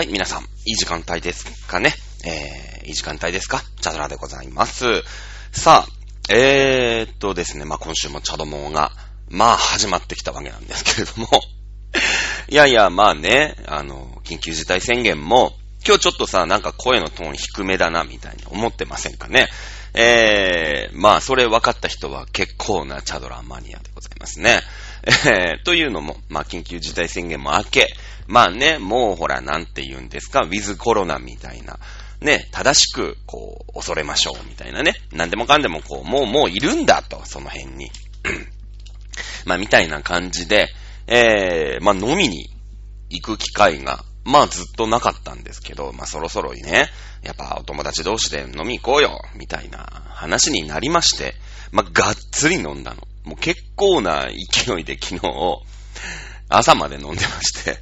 はい、皆さん、いい時間帯ですかね。えー、いい時間帯ですか？チャドラでございます。さあ、えーっとですね、まあ今週もチャドモーが、まあ始まってきたわけなんですけれども。いやいや、まあね、あの、緊急事態宣言も、今日ちょっとさ、なんか声のトーン低めだな、みたいに思ってませんかね？えー、まあ、それ分かった人は結構なチャドラマニアでございますね。えー、というのも、まあ、緊急事態宣言も明け、まあね、もうほら、なんて言うんですか、ウィズコロナみたいな、ね、正しく、こう、恐れましょう、みたいなね。なんでもかんでも、こう、もう、もういるんだと、その辺に。まあ、みたいな感じで、えー、まあ、飲みに行く機会が、まあずっとなかったんですけど、まあそろそろね、やっぱお友達同士で飲み行こうよ、みたいな話になりまして、まあがっつり飲んだの。もう結構な勢いで昨日、朝まで飲んでまして、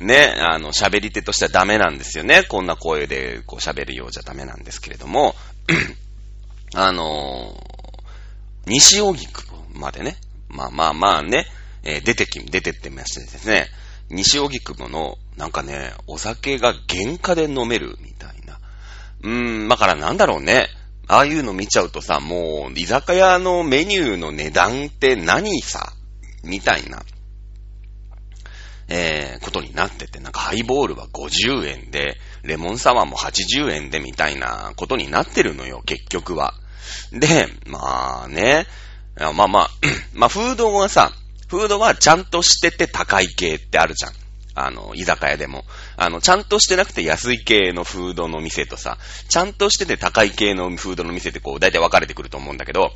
ね、あの、喋り手としてはダメなんですよね。こんな声でこう喋るようじゃダメなんですけれども、あのー、西荻窪までね、まあまあまあね、えー、出てき、出てってましてですね、西荻窪の、なんかね、お酒が原価で飲めるみたいな。うーん、だからなんだろうね。ああいうの見ちゃうとさ、もう、居酒屋のメニューの値段って何さ、みたいな、えー、ことになってて、なんかハイボールは50円で、レモンサワーも80円でみたいなことになってるのよ、結局は。で、まあね、まあまあ、まあ、フードはさ、フードはちゃんとしてて高い系ってあるじゃん。あの、居酒屋でも。あの、ちゃんとしてなくて安い系のフードの店とさ、ちゃんとしてて高い系のフードの店ってこう、大体分かれてくると思うんだけど、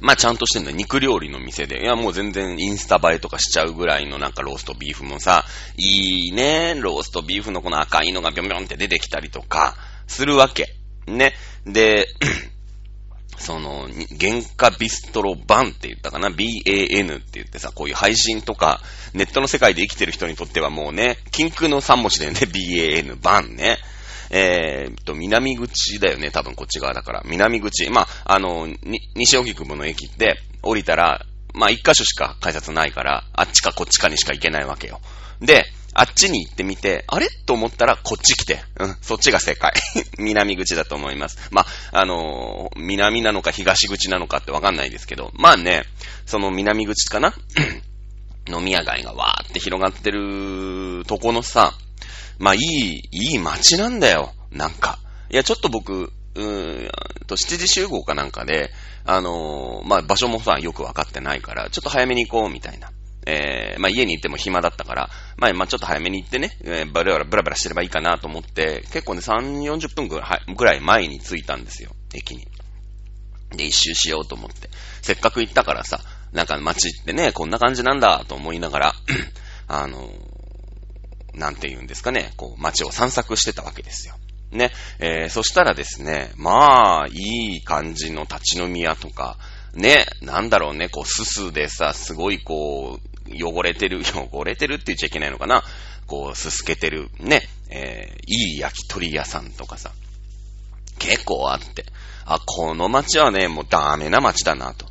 まあちゃんとしてんの肉料理の店で、いやもう全然インスタ映えとかしちゃうぐらいのなんかローストビーフもさ、いいね、ローストビーフのこの赤いのがビョンビョンって出てきたりとか、するわけ。ね。で、その、原価ビストロバンって言ったかな ?BAN って言ってさ、こういう配信とか、ネットの世界で生きてる人にとってはもうね、禁空の3文字だよね、BAN、バンね。えー、と、南口だよね、多分こっち側だから。南口。まあ、あの、西荻窪の駅って降りたら、まあ、一箇所しか改札ないから、あっちかこっちかにしか行けないわけよ。で、あっちに行ってみて、あれ？と思ったらこっち来て。うん、そっちが正解。南口だと思います。まあ、あのー、南なのか東口なのかってわかんないですけど、まあね、その南口かな？飲み屋街がわーって広がってるとこのさ、まあいい、いい街なんだよ。なんか。いや、ちょっと僕、うーんと、7時集合かなんかで、あのー、まあ場所もさ、よくわかってないから、ちょっと早めに行こうみたいな。えー、まあ家に行っても暇だったから、まあ、まあ、ちょっと早めに行ってね、えー、ブラブラ、ブラブラしてればいいかなと思って、結構ね、3、40分ぐらい前に着いたんですよ、駅に。で、一周しようと思って。せっかく行ったからさ、なんか街ってね、こんな感じなんだと思いながら、あのー、なんて言うんですかね、こう、街を散策してたわけですよ。ね、えー、そしたらですね、まあ、いい感じの立ち飲み屋とか、ね、なんだろうね、こう、すすでさ、すごいこう、汚れてる、汚れてるって言っちゃいけないのかな。こう、すすけてる、ね、えー、いい焼き鳥屋さんとかさ、結構あって、あ、この街はね、もうダメな街だなと。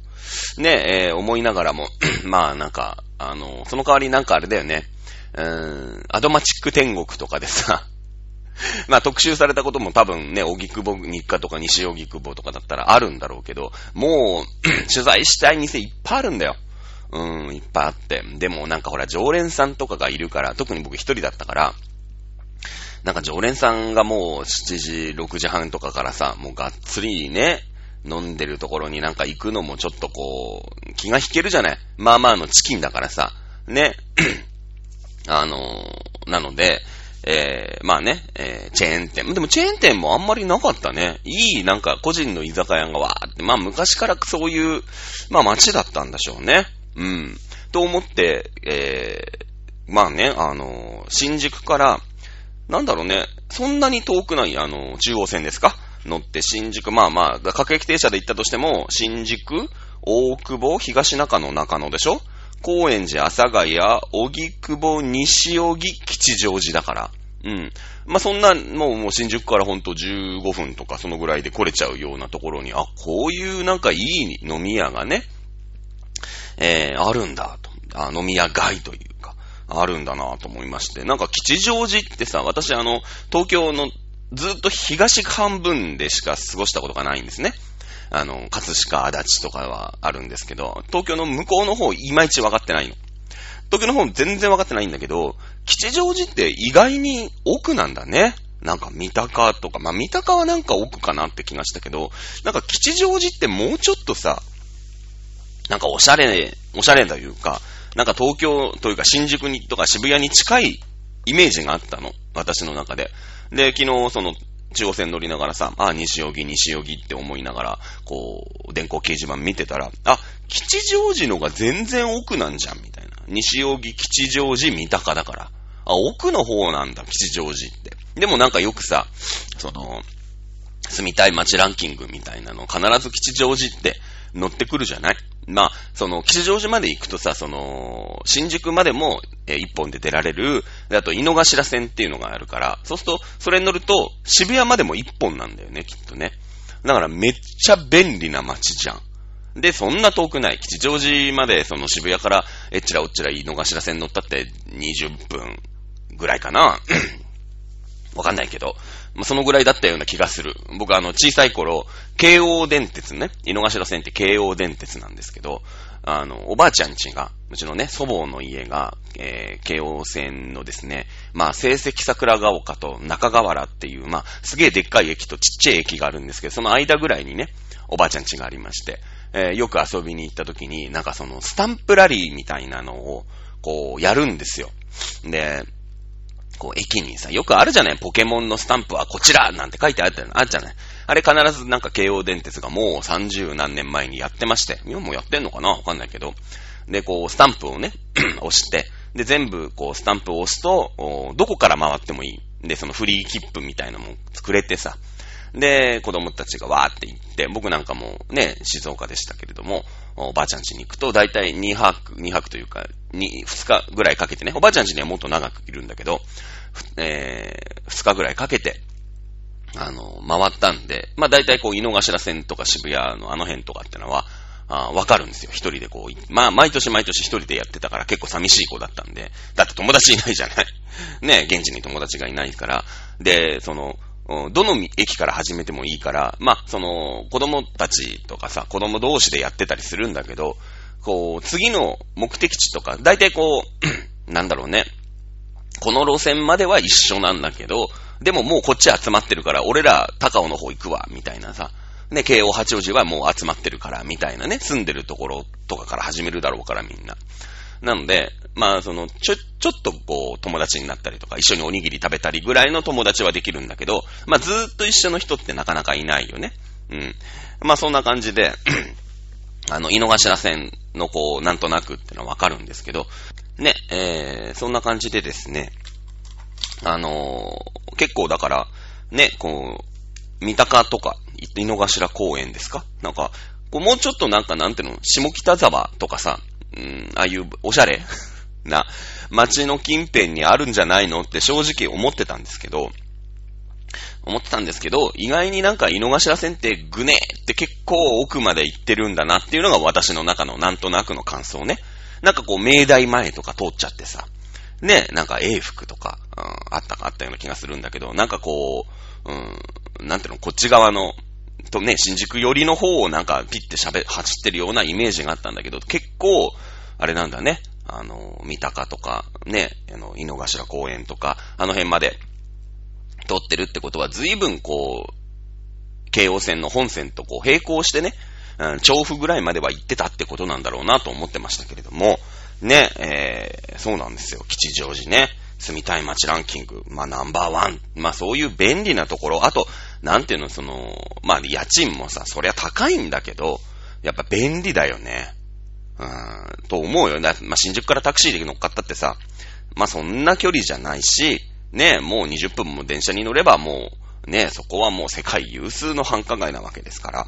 ね、えー、思いながらも、まあなんか、あの、その代わりなんかあれだよね、うーん、アドマチック天国とかでさ、まあ特集されたことも多分ね、荻窪日課とか西荻窪とかだったらあるんだろうけど、もう、取材したい店いっぱいあるんだよ。うん、いっぱいあって。でもなんかほら、常連さんとかがいるから、特に僕一人だったから、なんか常連さんがもう7時、6時半とかからさ、もうがっつりね、飲んでるところになんか行くのもちょっとこう、気が引けるじゃない？まあまあのチキンだからさ、ね？あのー、なので、えー、まあね、えー、チェーン店。でもチェーン店もあんまりなかったね。いい、なんか個人の居酒屋がわーって、まあ昔からそういう、まあ街だったんでしょうね。うん。と思って、えー、まあね、あの、新宿から、なんだろうね、そんなに遠くない、あの、中央線ですか？乗って新宿、まあまあ、各駅停車で行ったとしても、新宿、大久保、東中野、中野でしょ？高円寺、阿佐ヶ谷、荻窪、西荻、吉祥寺だから。うん。まあ、そんな、もう、もう新宿からほんと15分とかそのぐらいで来れちゃうようなところに、あ、こういうなんかいい飲み屋がね、えー、あるんだと。あ飲み屋街というか。あるんだなと思いまして。なんか吉祥寺ってさ、私あの、東京のずっと東半分でしか過ごしたことがないんですね。あの、葛飾、足立とかはあるんですけど、東京の向こうの方、いまいち分かってないの。東京の方全然分かってないんだけど、吉祥寺って意外に奥なんだね。なんか三鷹とか、まあ三鷹はなんか奥かなって気がしたけど、なんか吉祥寺ってもうちょっとさ、なんかおしゃれ、おしゃれというか、なんか東京というか新宿にとか渋谷に近いイメージがあったの。私の中で。で、昨日その中央線乗りながらさ、あ、西荻、西荻って思いながら、こう、電光掲示板見てたら、あ、吉祥寺のが全然奥なんじゃん、みたいな。西荻、吉祥寺、三鷹だから。あ、奥の方なんだ、吉祥寺って。でもなんかよくさ、その、住みたい街ランキングみたいなの必ず吉祥寺って乗ってくるじゃないまあ、その、吉祥寺まで行くとさ、その、新宿までも、えー、一本で出られる、であと、井の頭線っていうのがあるから、そうすると、それに乗ると、渋谷までも一本なんだよね、きっとね。だから、めっちゃ便利な街じゃん。で、そんな遠くない。吉祥寺まで、その渋谷から、えっちらおっちら井の頭線乗ったって20分ぐらいかな。わかんないけど。まあ、そのぐらいだったような気がする。僕あの、小さい頃、京王電鉄ね、井の頭線って京王電鉄なんですけど、あの、おばあちゃん家が、うちのね、祖母の家が、えー、京王線のですね、まあ、成績桜ヶ丘と中川原っていう、まあ、すげえでっかい駅とちっちゃい駅があるんですけど、その間ぐらいにね、おばあちゃん家がありまして、えー、よく遊びに行った時に、なんかその、スタンプラリーみたいなのを、こう、やるんですよ。で、こう、駅にさ、よくあるじゃない？ポケモンのスタンプはこちらなんて書いてあったのあるじゃない？あれ必ずなんか京王電鉄がもう30何年前にやってまして、今もやってんのかな？わかんないけど。で、こう、スタンプをね、押して、で、全部、こう、スタンプを押すと、どこから回ってもいい。で、そのフリー切符みたいなのも作れてさ。で、子供たちがわーって行って、僕なんかもね、静岡でしたけれども、おばあちゃん家に行くと、だいたい2泊、2泊というか、2、2日ぐらいかけてね、おばあちゃん家にはもっと長くいるんだけど、えー、2日ぐらいかけて、あの、回ったんで、まあ大体こう、井の頭線とか渋谷のあの辺とかってのは、あわかるんですよ。一人でこう、まあ、毎年毎年一人でやってたから結構寂しい子だったんで、だって友達いないじゃない。ね、現地に友達がいないから。で、その、どの駅から始めてもいいから、まあ、その、子供たちとかさ、子供同士でやってたりするんだけど、こう、次の目的地とか、だいたいこう、なんだろうね、この路線までは一緒なんだけど、でももうこっち集まってるから、俺ら高尾の方行くわ、みたいなさ。ね、京王八王子はもう集まってるから、みたいなね、住んでるところとかから始めるだろうから、みんな。なので、まあ、その、ちょ、ちょっとこう、友達になったりとか、一緒におにぎり食べたりぐらいの友達はできるんだけど、まあ、ずーっと一緒の人ってなかなかいないよね。うん。まあ、そんな感じで、あの、井の頭線のこう、なんとなくってのはわかるんですけど、ね、えー、そんな感じでですね、あのー、結構だから、ね、こう、三鷹とか、井の頭公園ですか？なんか、こうもうちょっとなんかなんていうの、下北沢とかさ、うん、ああいうおしゃれ？な街の近辺にあるんじゃないの？って正直思ってたんですけど、思ってたんですけど、意外になんか井の頭線ってぐねーって結構奥まで行ってるんだなっていうのが私の中のなんとなくの感想ね。なんかこう、明大前とか通っちゃってさ、ね、なんか英福とか、うん、あったかあったような気がするんだけど、なんかこう、うん、なんていうの、こっち側の、とね、新宿寄りの方をなんかピッて喋、走ってるようなイメージがあったんだけど、結構、あれなんだね、あの、三鷹とか、ね、あの、井の頭公園とか、あの辺まで通ってるってことは、随分こう、京王線の本線とこう並行してね、うん、調布ぐらいまでは行ってたってことなんだろうなと思ってましたけれども、ね、えー、そうなんですよ。吉祥寺ね。住みたい街ランキング。まあ、ナンバーワン。まあ、そういう便利なところ。あと、なんていうの、その、まあ、家賃もさ、そりゃ高いんだけど、やっぱ便利だよね。うん、と思うよ。だまあ、新宿からタクシーで乗っかったってさ、まあ、そんな距離じゃないし、ね、もう20分も電車に乗ればもう、ね、そこはもう世界有数の繁華街なわけですから。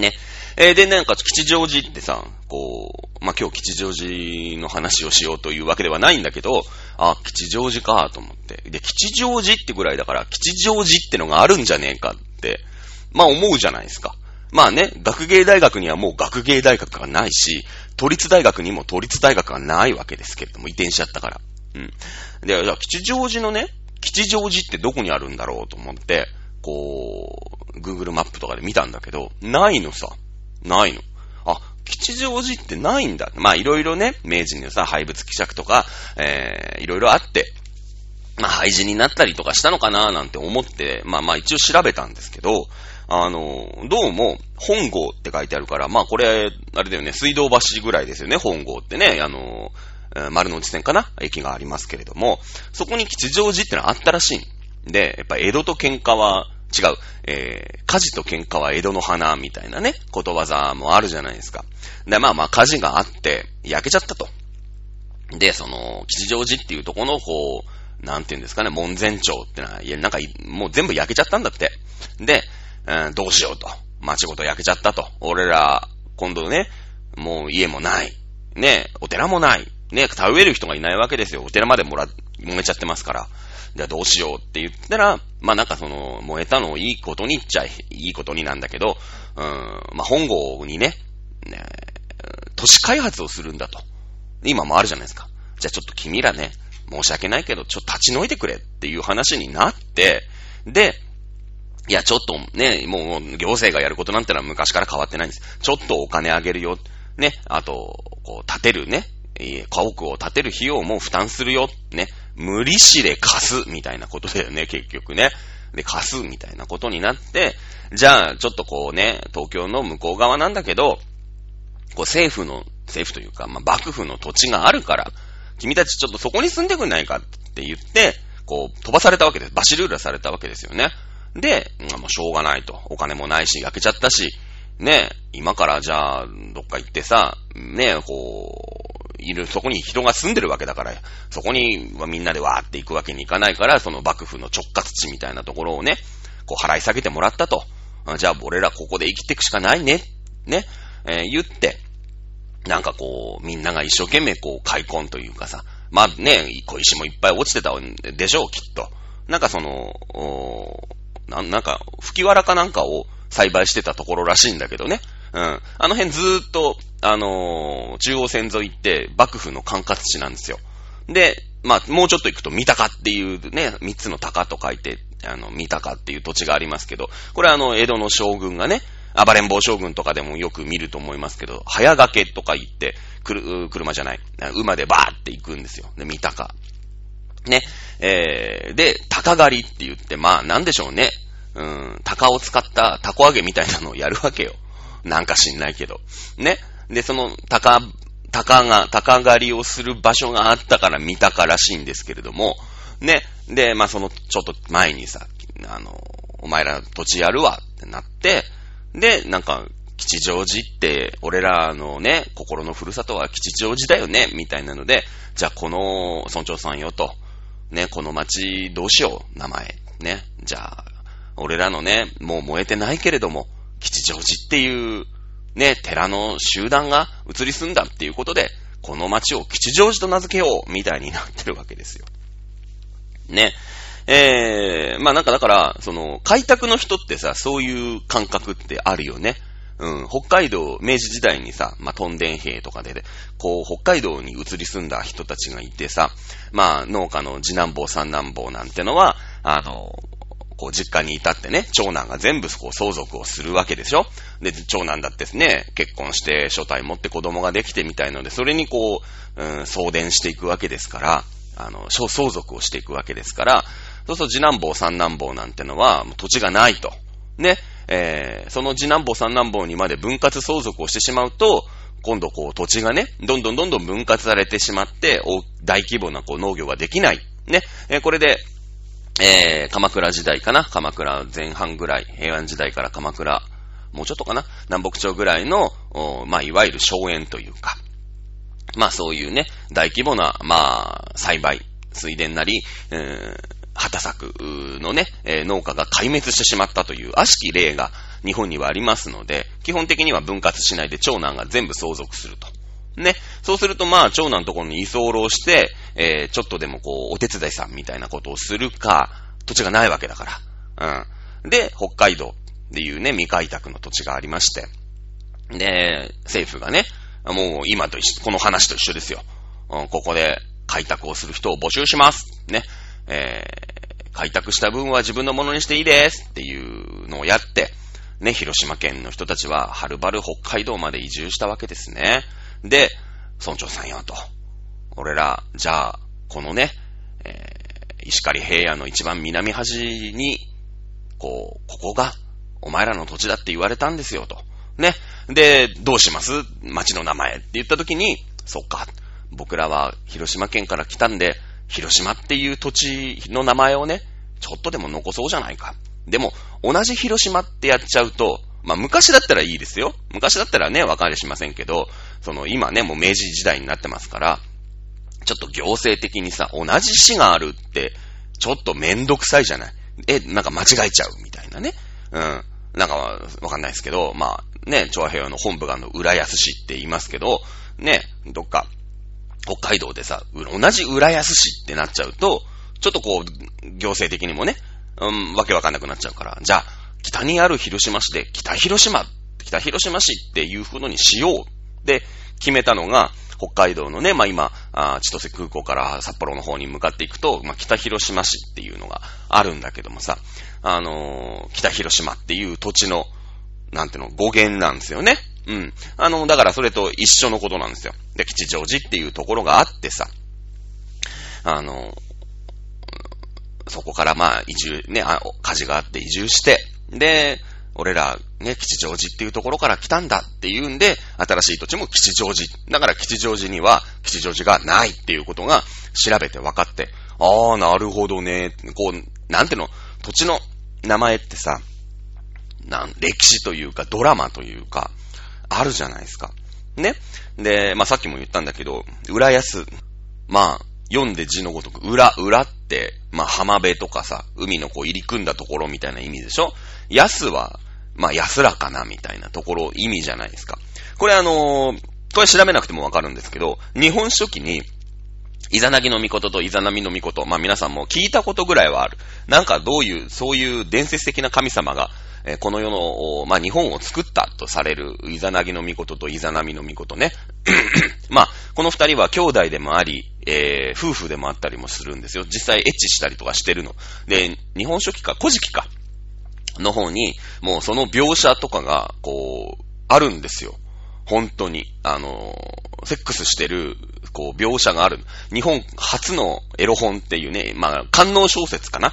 ね。えー、で、なんか、吉祥寺ってさ、こう、まあ、今日吉祥寺の話をしようというわけではないんだけど、あ、吉祥寺かと思って。で、吉祥寺ってぐらいだから、吉祥寺ってのがあるんじゃねえかって、まあ、思うじゃないですか。まあね、学芸大学にはもう学芸大学がないし、都立大学にも都立大学がないわけですけれども、移転しちゃったから。うん。で、じゃあ、吉祥寺のね、吉祥寺ってどこにあるんだろうと思って、こう、Google マップとかで見たんだけど、ないのさ。ないの。あ、吉祥寺ってないんだ。まあ、いろいろね、明治のさ、廃物希釈とか、えー、いろいろあって、まあ、廃寺になったりとかしたのかななんて思って、まあまあ一応調べたんですけど、あの、どうも、本郷って書いてあるから、まあこれ、あれだよね、水道橋ぐらいですよね、本郷ってね、あの、丸の内線かな？駅がありますけれども、そこに吉祥寺ってのはあったらしい。で、やっぱ江戸と喧嘩は違う。えー、火事と喧嘩は江戸の花みたいなね、ことわざもあるじゃないですか。で、まあまあ火事があって、焼けちゃったと。で、その、吉祥寺っていうとこの、こう、なんていうんですかね、門前町ってのは、いや、なんか、もう全部焼けちゃったんだって。で、どうしようと。町ごと焼けちゃったと。俺ら、今度ね、もう家もない。ね、お寺もない。ね、田植える人がいないわけですよ。お寺までもら、燃えちゃってますから。じゃあどうしようって言ったら、まあなんかその、燃えたのをいいことに言っちゃいいことになんだけど、うん、まあ本郷にね、ね、都市開発をするんだと。今もあるじゃないですか。じゃあちょっと君らね、申し訳ないけど、ちょっと立ち退いてくれっていう話になって、で、いや、ちょっとね、もう行政がやることなんてのは昔から変わってないんです。ちょっとお金あげるよ。ね、あと、こう、建てるね、家屋を建てる費用も負担するよ。ね、無利子で貸す、みたいなことだよね、結局ね。で、貸す、みたいなことになって、じゃあ、ちょっとこうね、東京の向こう側なんだけど、こう政府の、政府というか、まあ、幕府の土地があるから、君たちちょっとそこに住んでくんないかって言って、こう、飛ばされたわけです。バシルーラされたわけですよね。で、もうしょうがないと。お金もないし、焼けちゃったし、ね、今からじゃあ、どっか行ってさ、ね、こう、いる、そこに人が住んでるわけだから、そこにみんなでわーって行くわけにいかないから、その幕府の直轄地みたいなところをね、こう払い下げてもらったと。じゃあ俺らここで生きていくしかないね。ね。えー、言って、なんかこう、みんなが一生懸命こう、開墾というかさ、まあね、小石もいっぱい落ちてたでしょう、きっと。なんかその、おななんか、吹きわらかなんかを栽培してたところらしいんだけどね。うん。あの辺ずーっと、あのー、中央線沿いって幕府の管轄地なんですよ。で、まあ、もうちょっと行くと三鷹っていうね、三つの鷹と書いて、あの、三鷹っていう土地がありますけど、これあの、江戸の将軍がね、暴れん坊将軍とかでもよく見ると思いますけど、早掛けとか言って、くる、車じゃない、馬でバーって行くんですよ。で、三鷹。ね。えー、で、鷹狩りって言って、まあ、なんでしょうね。うん、鷹を使ったタコ揚げみたいなのをやるわけよ。なんか知んないけど。ね。で、その、鷹、鷹が、鷹狩りをする場所があったから見たからしいんですけれども、ね。で、まあ、その、ちょっと前にさ、あの、お前ら土地やるわってなって、で、なんか、吉祥寺って、俺らのね、心のふるさとは吉祥寺だよね、みたいなので、じゃあこの村長さんよと、ね、この町どうしよう、名前。ね、じゃあ、俺らのね、もう燃えてないけれども、吉祥寺っていう、ね、寺の集団が移り住んだっていうことで、この町を吉祥寺と名付けよう、みたいになってるわけですよ。ね。えー、まあなんかだから、その、開拓の人ってさ、そういう感覚ってあるよね。うん、北海道、明治時代にさ、まあ、トンデン兵とかで、こう、北海道に移り住んだ人たちがいてさ、まあ、農家の次男坊三男坊なんてのは、あの、こう、実家にいたってね、長男が全部こう相続をするわけでしょで、長男だってですね、結婚して初体持って子供ができてみたいので、それにこう、うん、送電していくわけですから、あの、相続をしていくわけですから、そうすると次男坊三男坊なんてのは、土地がないと。ね、えー、その次男坊三男坊にまで分割相続をしてしまうと、今度こう土地がね、どんどんどんどん分割されてしまって、大規模なこう農業ができない。ね、えー、これで、えー、鎌倉時代かな？鎌倉前半ぐらい、平安時代から鎌倉、もうちょっとかな？南北朝ぐらいの、まあ、いわゆる荘園というか、まあそういうね、大規模な、まあ、栽培、水田なり、えー、畑作のね、えー、農家が壊滅してしまったという悪しき例が日本にはありますので、基本的には分割しないで長男が全部相続すると。ね。そうすると、まあ、長男のところに居候して、えー、ちょっとでもこう、お手伝いさんみたいなことをするか、土地がないわけだから。うん。で、北海道っていうね、未開拓の土地がありまして。で、政府がね、もう今と一緒、この話と一緒ですよ。うん、ここで開拓をする人を募集します。ね。えー、開拓した分は自分のものにしていいですっていうのをやって、ね、広島県の人たちは、はるばる北海道まで移住したわけですね。で、村長さんよと。俺ら、じゃあ、このね、えー、石狩平野の一番南端に、こう、ここが、お前らの土地だって言われたんですよ、と。ね。で、どうします？町の名前って言った時に、そっか。僕らは広島県から来たんで、広島っていう土地の名前をね、ちょっとでも残そうじゃないか。でも、同じ広島ってやっちゃうと、まあ昔だったらいいですよ。昔だったらね、わかりしませんけど、その今ね、もう明治時代になってますから、ちょっと行政的にさ、同じ市があるって、ちょっとめんどくさいじゃないえ、なんか間違えちゃう？みたいなね。うん。なんかわかんないですけど、まあね、調和平和の本部があの、浦安市って言いますけど、ね、どっか、北海道でさ、同じ浦安市ってなっちゃうと、ちょっとこう、行政的にもね、うん、わけわかんなくなっちゃうから、じゃあ、北にある広島市で、北広島、北広島市っていう風にしようで決めたのが、北海道のね、まあ今、千歳空港から札幌の方に向かっていくと、まあ北広島市っていうのがあるんだけどもさ、あのー、北広島っていう土地の、なんていうの、語源なんですよね。うん。あの、だからそれと一緒のことなんですよ。で、吉祥寺っていうところがあってさ、あの、そこからまあ移住、ね、あ火事があって移住して、で、俺ら、ね、吉祥寺っていうところから来たんだっていうんで、新しい土地も吉祥寺。だから吉祥寺には吉祥寺がないっていうことが調べて分かって、ああ、なるほどね。こう、なんていうの、土地の名前ってさ、なん、歴史というかドラマというか、あるじゃないですか。ね。で、まあ、さっきも言ったんだけど、浦安。まあ、読んで字のごとく、裏、裏って、まあ、浜辺とかさ、海のこう入り組んだところみたいな意味でしょ？安は、まあ、安らかなみたいなところ、意味じゃないですか。これあのー、これ調べなくてもわかるんですけど、日本書紀に、イザナギの御事とイザナミの御事、まあ皆さんも聞いたことぐらいはある。なんかどういう、そういう伝説的な神様がえこの世の、まあ、日本を作ったとされる、イザナギの御事とイザナミの御事ね。まあ、この二人は兄弟でもあり、えー、夫婦でもあったりもするんですよ。実際エッチしたりとかしてるの。で、日本書紀か、古事記か、の方に、もうその描写とかが、こう、あるんですよ。本当に。あのセックスしてるこう、描写がある。日本初のエロ本っていうね、まあ、観音小説かな。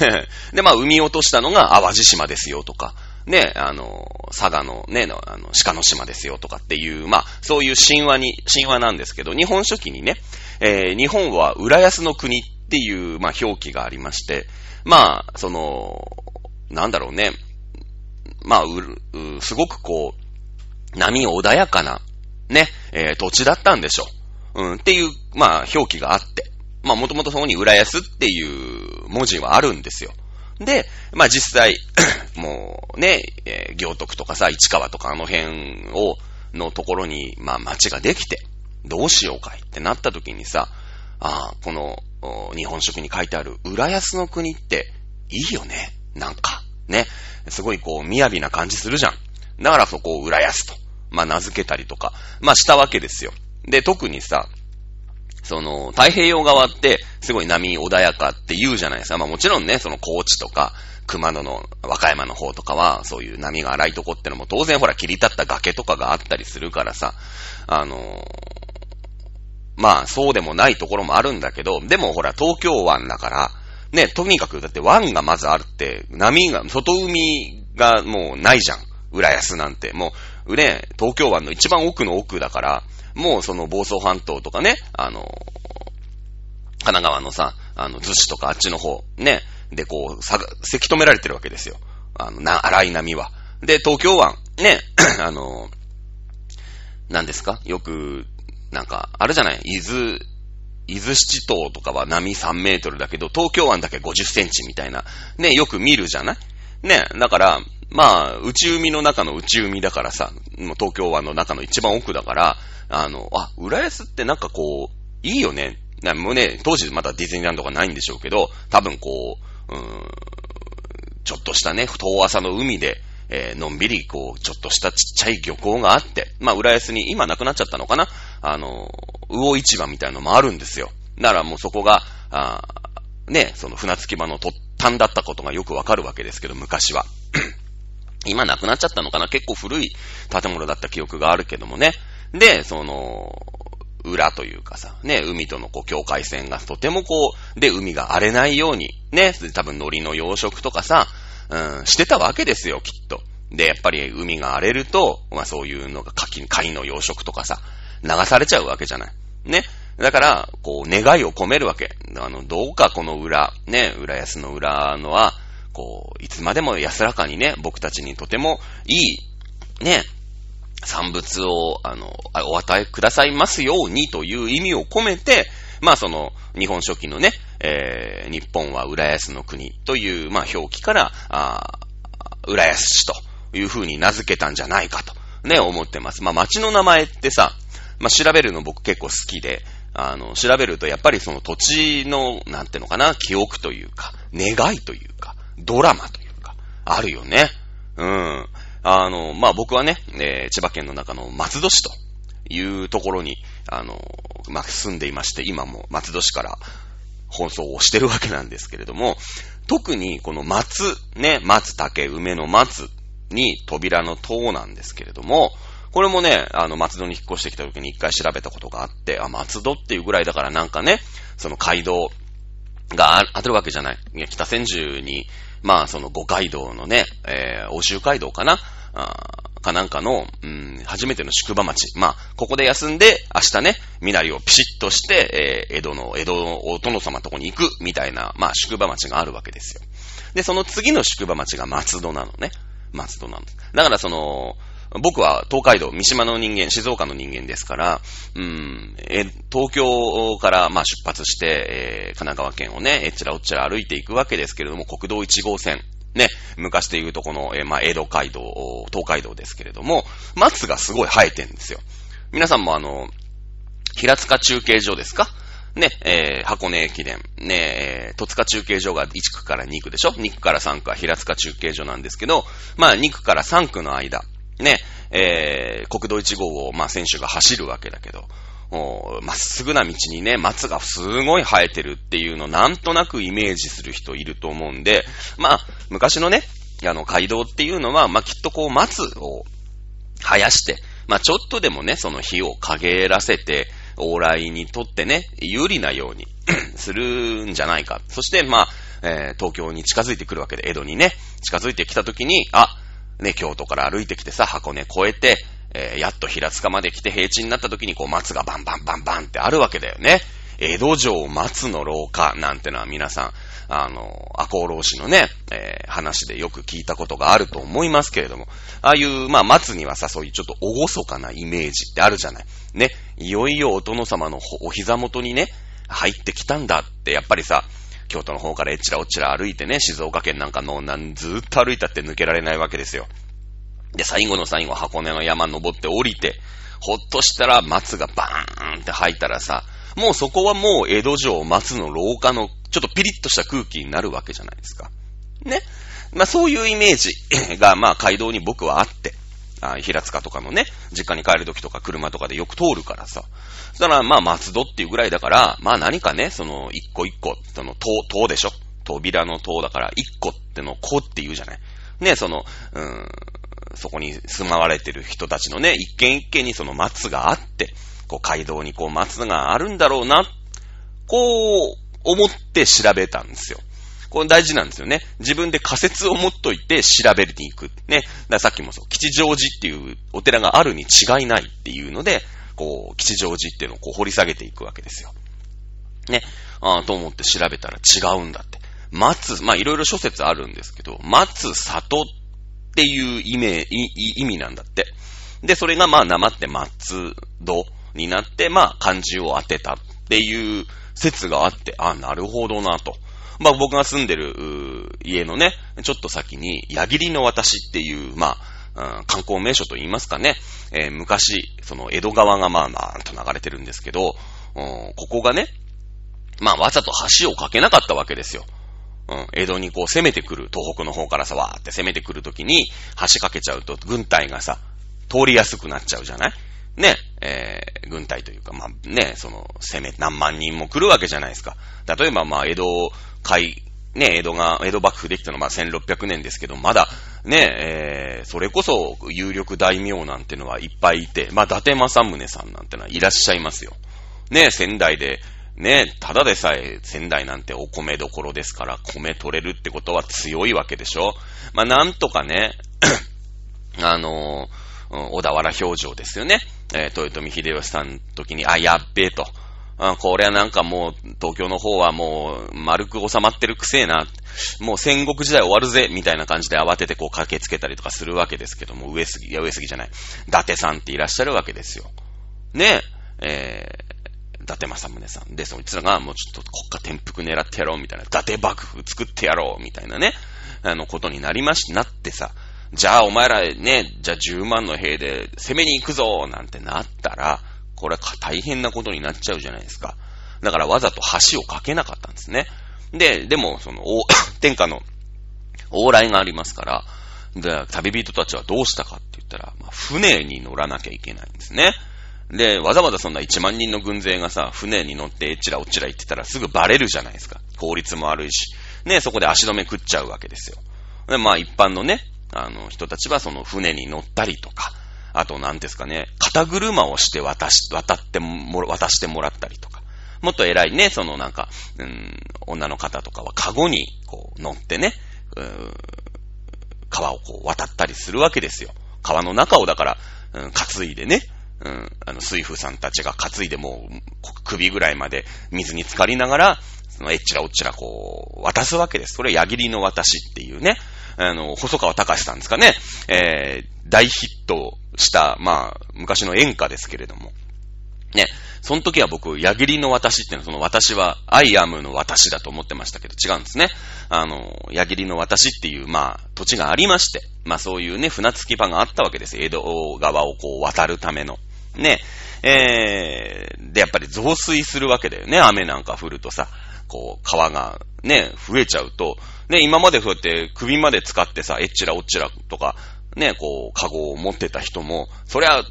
で、まあ、生み落としたのが淡路島ですよとか、ね、あの、佐賀のね、あの、鹿の島ですよとかっていう、まあ、そういう神話に、神話なんですけど、日本書紀にね、えー、日本は浦安の国っていう、まあ、表記がありまして、まあ、その、なんだろうね、まあ、う、すごくこう、波穏やかな、ね、えー、土地だったんでしょうう。ん、っていう、まあ、表記があって。まあ、もともとそこに浦安っていう文字はあるんですよ。で、まあ実際、もうね、えー、行徳とかさ、市川とかあの辺を、のところに、まあ町ができて、どうしようかいってなった時にさ、ああ、この、日本書紀に書いてある浦安の国っていいよね。なんか、ね。すごいこう、雅な感じするじゃん。だからそこを浦安と、まあ名付けたりとか、まあしたわけですよ。で、特にさ、その、太平洋側って、すごい波穏やかって言うじゃないですか。まあもちろんね、その高知とか、熊野の和歌山の方とかは、そういう波が荒いとこってのも当然ほら切り立った崖とかがあったりするからさ、あのー、まあそうでもないところもあるんだけど、でもほら東京湾だから、ね、とにかくだって湾がまずあるって、波が、外海がもうないじゃん。浦安なんて。もう、ね、東京湾の一番奥の奥だから、もうその房総半島とかね、あの、神奈川のさ、あの、逗子とかあっちの方、ね、でこう、さ、せき止められてるわけですよ。あの、な、荒い波は。で、東京湾、ね、あの、何ですか？よく、なんか、あるじゃない？伊豆、伊豆七島とかは波3メートルだけど、東京湾だけ50センチみたいな、ね、よく見るじゃない？ね、だから、まあ、内海の中の内海だからさ、もう東京湾の中の一番奥だから、あの、あ、浦安ってなんかこう、いいよね。なもうね、当時まだディズニーランドがないんでしょうけど、多分こう、うーん、ちょっとしたね、遠浅の海で、えー、のんびり、こう、ちょっとしたちっちゃい漁港があって、まあ、浦安に今なくなっちゃったのかなあの、魚市場みたいなのもあるんですよ。だからもうそこが、あね、その船着き場の突端だったことがよくわかるわけですけど、昔は。今なくなっちゃったのかな結構古い建物だった記憶があるけどもね。で、その、裏というかさ、ね、海とのこう境界線がとてもこう、で、海が荒れないように、ね、多分海苔の養殖とかさ、うん、してたわけですよ、きっと。で、やっぱり海が荒れると、まあそういうのが牡蠣の養殖とかさ、流されちゃうわけじゃない。ね。だから、こう、願いを込めるわけ。あの、どうかこの裏、ね、浦安の裏のは、こう、いつまでも安らかにね、僕たちにとてもいい、ね、産物を、あの、お与えくださいますようにという意味を込めて、まあその、日本書紀のね、えー、日本は浦安の国という、まあ表記から、あ浦安市という風に名付けたんじゃないかと、ね、思ってます。まあ町の名前ってさ、まあ調べるの僕結構好きで、あの、調べるとやっぱりその土地の、なんていうのかな、記憶というか、願いというか、ドラマというか、あるよね。うん。あの、まあ、僕はね、えー、千葉県の中の松戸市というところに、あの、まあ、住んでいまして、今も松戸市から放送をしてるわけなんですけれども、特にこの松、ね、松竹、梅の松に扉の塔なんですけれども、これもね、あの、松戸に引っ越してきた時に一回調べたことがあって、あ、松戸っていうぐらいだからなんかね、その街道があるわけじゃない。いや、北千住に、まあ、その五街道のね、えー、欧州街道かな？かなんかの、うん、初めての宿場町。まあ、ここで休んで、明日ね、みなりをピシッとして、えー、江戸の、江戸のお殿様のとこに行く、みたいな、まあ、宿場町があるわけですよ。で、その次の宿場町が松戸なのね。松戸なの。だからその、僕は東海道、三島の人間、静岡の人間ですから、うん、え、東京から、まあ、出発して、えー、神奈川県をね、えっちらおっちら歩いていくわけですけれども、国道1号線、ね、昔で言うとこの、えー、まあ、江戸街道、東海道ですけれども、松がすごい生えてるんですよ。皆さんもあの、平塚中継所ですか？ね、えー、箱根駅伝、ね、えー、戸塚中継所が1区から2区でしょ ?2 区から3区は平塚中継所なんですけど、まあ2区から3区の間、ね、えー、国道1号を、まあ選手が走るわけだけど、まっすぐな道にね、松がすごい生えてるっていうのをなんとなくイメージする人いると思うんで、まあ、昔のね、あの、街道っていうのは、まあ、きっとこう、松を生やして、まあ、ちょっとでもね、その火を陰らせて、往来にとってね、有利なように するんじゃないか。そして、まあ、えー、東京に近づいてくるわけで、江戸にね、近づいてきたときに、あ、ね、京都から歩いてきてさ、箱根越えて、えー、やっと平塚まで来て平地になった時にこう松がバンバンバンバンってあるわけだよね。江戸城松の廊下なんてのは皆さん、あの、赤穂浪士のね、えー、話でよく聞いたことがあると思いますけれども、ああいう、まあ、松にはさ、そういうちょっと厳かなイメージってあるじゃない。ね、いよいよお殿様のお膝元にね、入ってきたんだって、やっぱりさ、京都の方からえちらおちら歩いてね、静岡県なんかの、なんずっと歩いたって抜けられないわけですよ。で、最後の最後、箱根の山登って降りて、ほっとしたら松がバーンって入ったらさ、もうそこはもう江戸城松の廊下のちょっとピリッとした空気になるわけじゃないですか。ね。まあそういうイメージがまあ街道に僕はあって、あ平塚とかのね、実家に帰る時とか車とかでよく通るからさ。そしたらまあ松戸っていうぐらいだから、まあ何かね、その一個一個、その塔、塔でしょ扉の塔だから一個っての子って言うじゃない。ね、その、うーん、そこに住まわれてる人たちのね、一軒一軒にその松があって、こう街道にこう松があるんだろうな、こう思って調べたんですよ。これ大事なんですよね。自分で仮説を持っといて調べに行く。ね。ださっきもそう、吉祥寺っていうお寺があるに違いないっていうので、こう、吉祥寺っていうのをこう掘り下げていくわけですよ。ね。ああ、と思って調べたら違うんだって。松、まあいろいろ諸説あるんですけど、松里っていう意味、意味なんだって。で、それがまあ、なまって松戸になって、まあ、漢字を当てたっていう説があって、ああ、なるほどなと。まあ、僕が住んでる家のね、ちょっと先に、矢切の私っていう、まあ、うん、観光名所と言いますかね、えー、昔、その江戸川がまあまあと流れてるんですけど、ここがね、まあわざと橋を架けなかったわけですよ。うん、江戸にこう攻めてくる、東北の方からさ、わーって攻めてくるときに、橋かけちゃうと、軍隊がさ、通りやすくなっちゃうじゃない？ね、えー、軍隊というか、まあね、その、攻め、何万人も来るわけじゃないですか。例えば、まあ、江戸海、ね、江戸が、江戸幕府できたのはまあ1600年ですけど、まだ、ね、えー、それこそ有力大名なんてのはいっぱいいて、まあ、伊達政宗さんなんてのはいらっしゃいますよ。ね、仙台で、ね、ただでさえ仙台なんてお米どころですから、米取れるってことは強いわけでしょまあ、なんとかね、あのー、小田原表情ですよね。えー、豊臣秀吉さんの時に、あ、やっべえと。あこれはなんかもう、東京の方はもう、丸く収まってるくせえな。もう戦国時代終わるぜ、みたいな感じで慌ててこう駆けつけたりとかするわけですけども、上杉、いや上杉じゃない。伊達さんっていらっしゃるわけですよ。ねえ、ー、伊達政宗さん。で、そいつらがもうちょっと国家転覆狙ってやろう、みたいな。伊達幕府作ってやろう、みたいなね、あのことになりまし、なってさ、じゃあお前らね、じゃあ10万の兵で攻めに行くぞなんてなったら、これ大変なことになっちゃうじゃないですか。だからわざと橋を架けなかったんですね。で、でも、その、天下の往来がありますから、で、旅人たちはどうしたかって言ったら、まあ、船に乗らなきゃいけないんですね。で、わざわざそんな1万人の軍勢がさ、船に乗ってえちらおちら行ってたらすぐバレるじゃないですか。効率も悪いし。ね、そこで足止め食っちゃうわけですよ。で、まあ一般のね、あの人たちはその船に乗ったりとか、あと何ですかね、肩車をして渡し、渡っても、渡してもらったりとか。もっと偉いね、そのなんか、うん、女の方とかはカゴにこう乗ってね、うん、川をこう渡ったりするわけですよ。川の中をだから、うん、担いでね、うん、あの、水夫さんたちが担いでもう、首ぐらいまで水に浸かりながら、その、えっちらおっちらこう、渡すわけです。それ矢切の渡しっていうね、あの、細川隆さんですかね、えー、大ヒットした、まあ、昔の演歌ですけれども、ね、その時は僕、矢切の私っていうのは、その私は、アイアムの私だと思ってましたけど、違うんですね。あの、矢切の私っていう、まあ、土地がありまして、まあそういうね、船着き場があったわけです。江戸川をこう渡るための。ね。えー、で、やっぱり増水するわけだよね。雨なんか降るとさ、こう、川がね、増えちゃうと、ね、今までそうやって首まで使ってさ、えっちらおっちらとか、ね、こう、カゴを持ってた人も、そりゃ、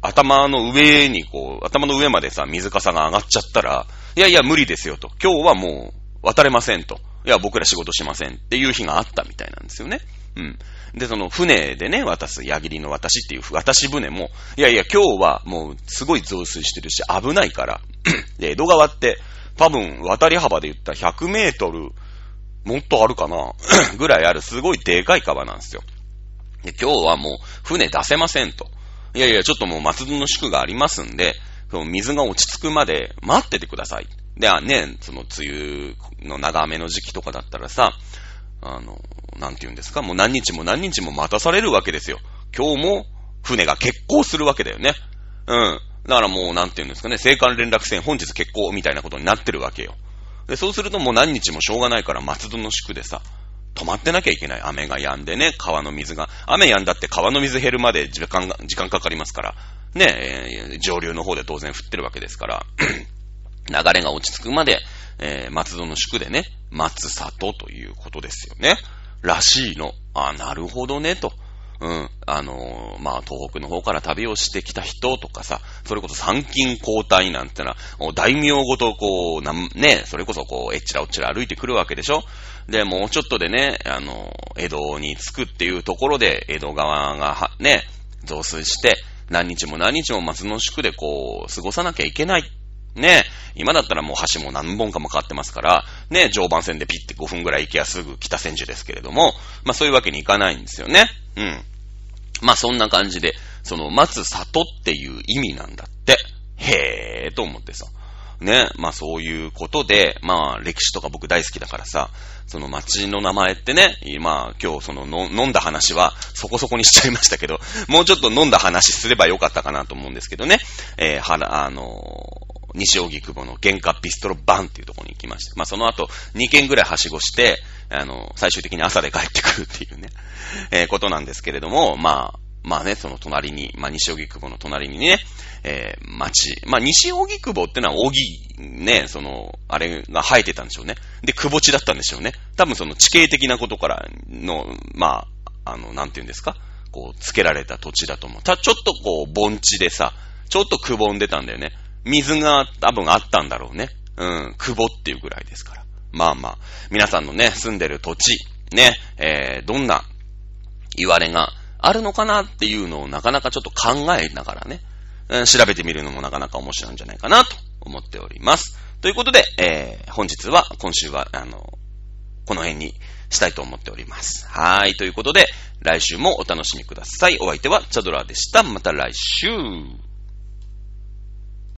頭の上にこう、頭の上までさ、水かさが上がっちゃったら、いやいや、無理ですよと。今日はもう、渡れませんと。いや、僕ら仕事しませんっていう日があったみたいなんですよね。うん。で、その船でね、渡す、矢切の渡しっていう渡し船も、いやいや、今日はもうすごい増水してるし、危ないから。で、江戸川って、多分、渡り幅で言ったら100メートル、もっとあるかな？ぐらいある、すごいでかい川なんですよ。で、今日はもう船出せませんと。いやいや、ちょっともう松戸の宿がありますんで、その水が落ち着くまで待っててください。で、あね、その梅雨の長雨の時期とかだったらさ、あの、なんて言うんですか、もう何日も何日も待たされるわけですよ。今日も船が欠航するわけだよね。うん。だからもう、なんて言うんですかね、青函連絡船本日欠航みたいなことになってるわけよ。で、そうするともう何日もしょうがないから松戸の宿でさ、止まってなきゃいけない。雨が止んでね、川の水が。雨止んだって川の水減るまで時間が、時間かかりますから。ね、えー、上流の方で当然降ってるわけですから。流れが落ち着くまで、えー、松戸の宿でね、待つ里ということですよね。らしいの。あ、なるほどね、と。うん。あのー、まあ、東北の方から旅をしてきた人とかさ、それこそ参勤交代なんてのは、大名ごとこう、なんね、それこそこう、えっちらおっちら歩いてくるわけでしょ？で、もうちょっとでね、あの、江戸に着くっていうところで、江戸川がは、ね、増水して、何日も何日も松の宿でこう、過ごさなきゃいけない。ね、今だったらもう橋も何本かもかかってますから、ね、常磐線でピッて5分ぐらい行けばすぐ北千住ですけれども、まあそういうわけにいかないんですよね。うん。まあそんな感じで、その待つ里っていう意味なんだって。へーと思ってさ。ね、まあそういうことで、まあ歴史とか僕大好きだからさ、その街の名前ってね、まあ今日その飲んだ話はそこそこにしちゃいましたけど、もうちょっと飲んだ話すればよかったかなと思うんですけどね、えー、はら、あの、西荻窪の原価ビストロバンっていうところに行きました。まあその後2軒ぐらいはしごして、あの、最終的に朝で帰ってくるっていうね、えー、ことなんですけれども、まあ、まあね、その隣に、まあ西荻窪の隣にね、えー、町。まあ西荻窪ってのは荻、ね、その、あれが生えてたんでしょうね。で、窪地だったんでしょうね。多分その地形的なことからの、まあ、あの、なんて言うんですかこう、付けられた土地だと思う。た、ちょっとこう、盆地でさ、ちょっとくぼんでたんだよね。水が多分あったんだろうね。うん、くぼっていうぐらいですから。まあまあ、皆さんのね、住んでる土地、ね、えー、どんな言われがあるのかなっていうのをなかなかちょっと考えながらね、うん、調べてみるのもなかなか面白いんじゃないかなと思っております。ということで、えー、本日は、今週は、あの、この辺にしたいと思っております。はい。ということで、来週もお楽しみください。お相手はチャドラーでした。また来週。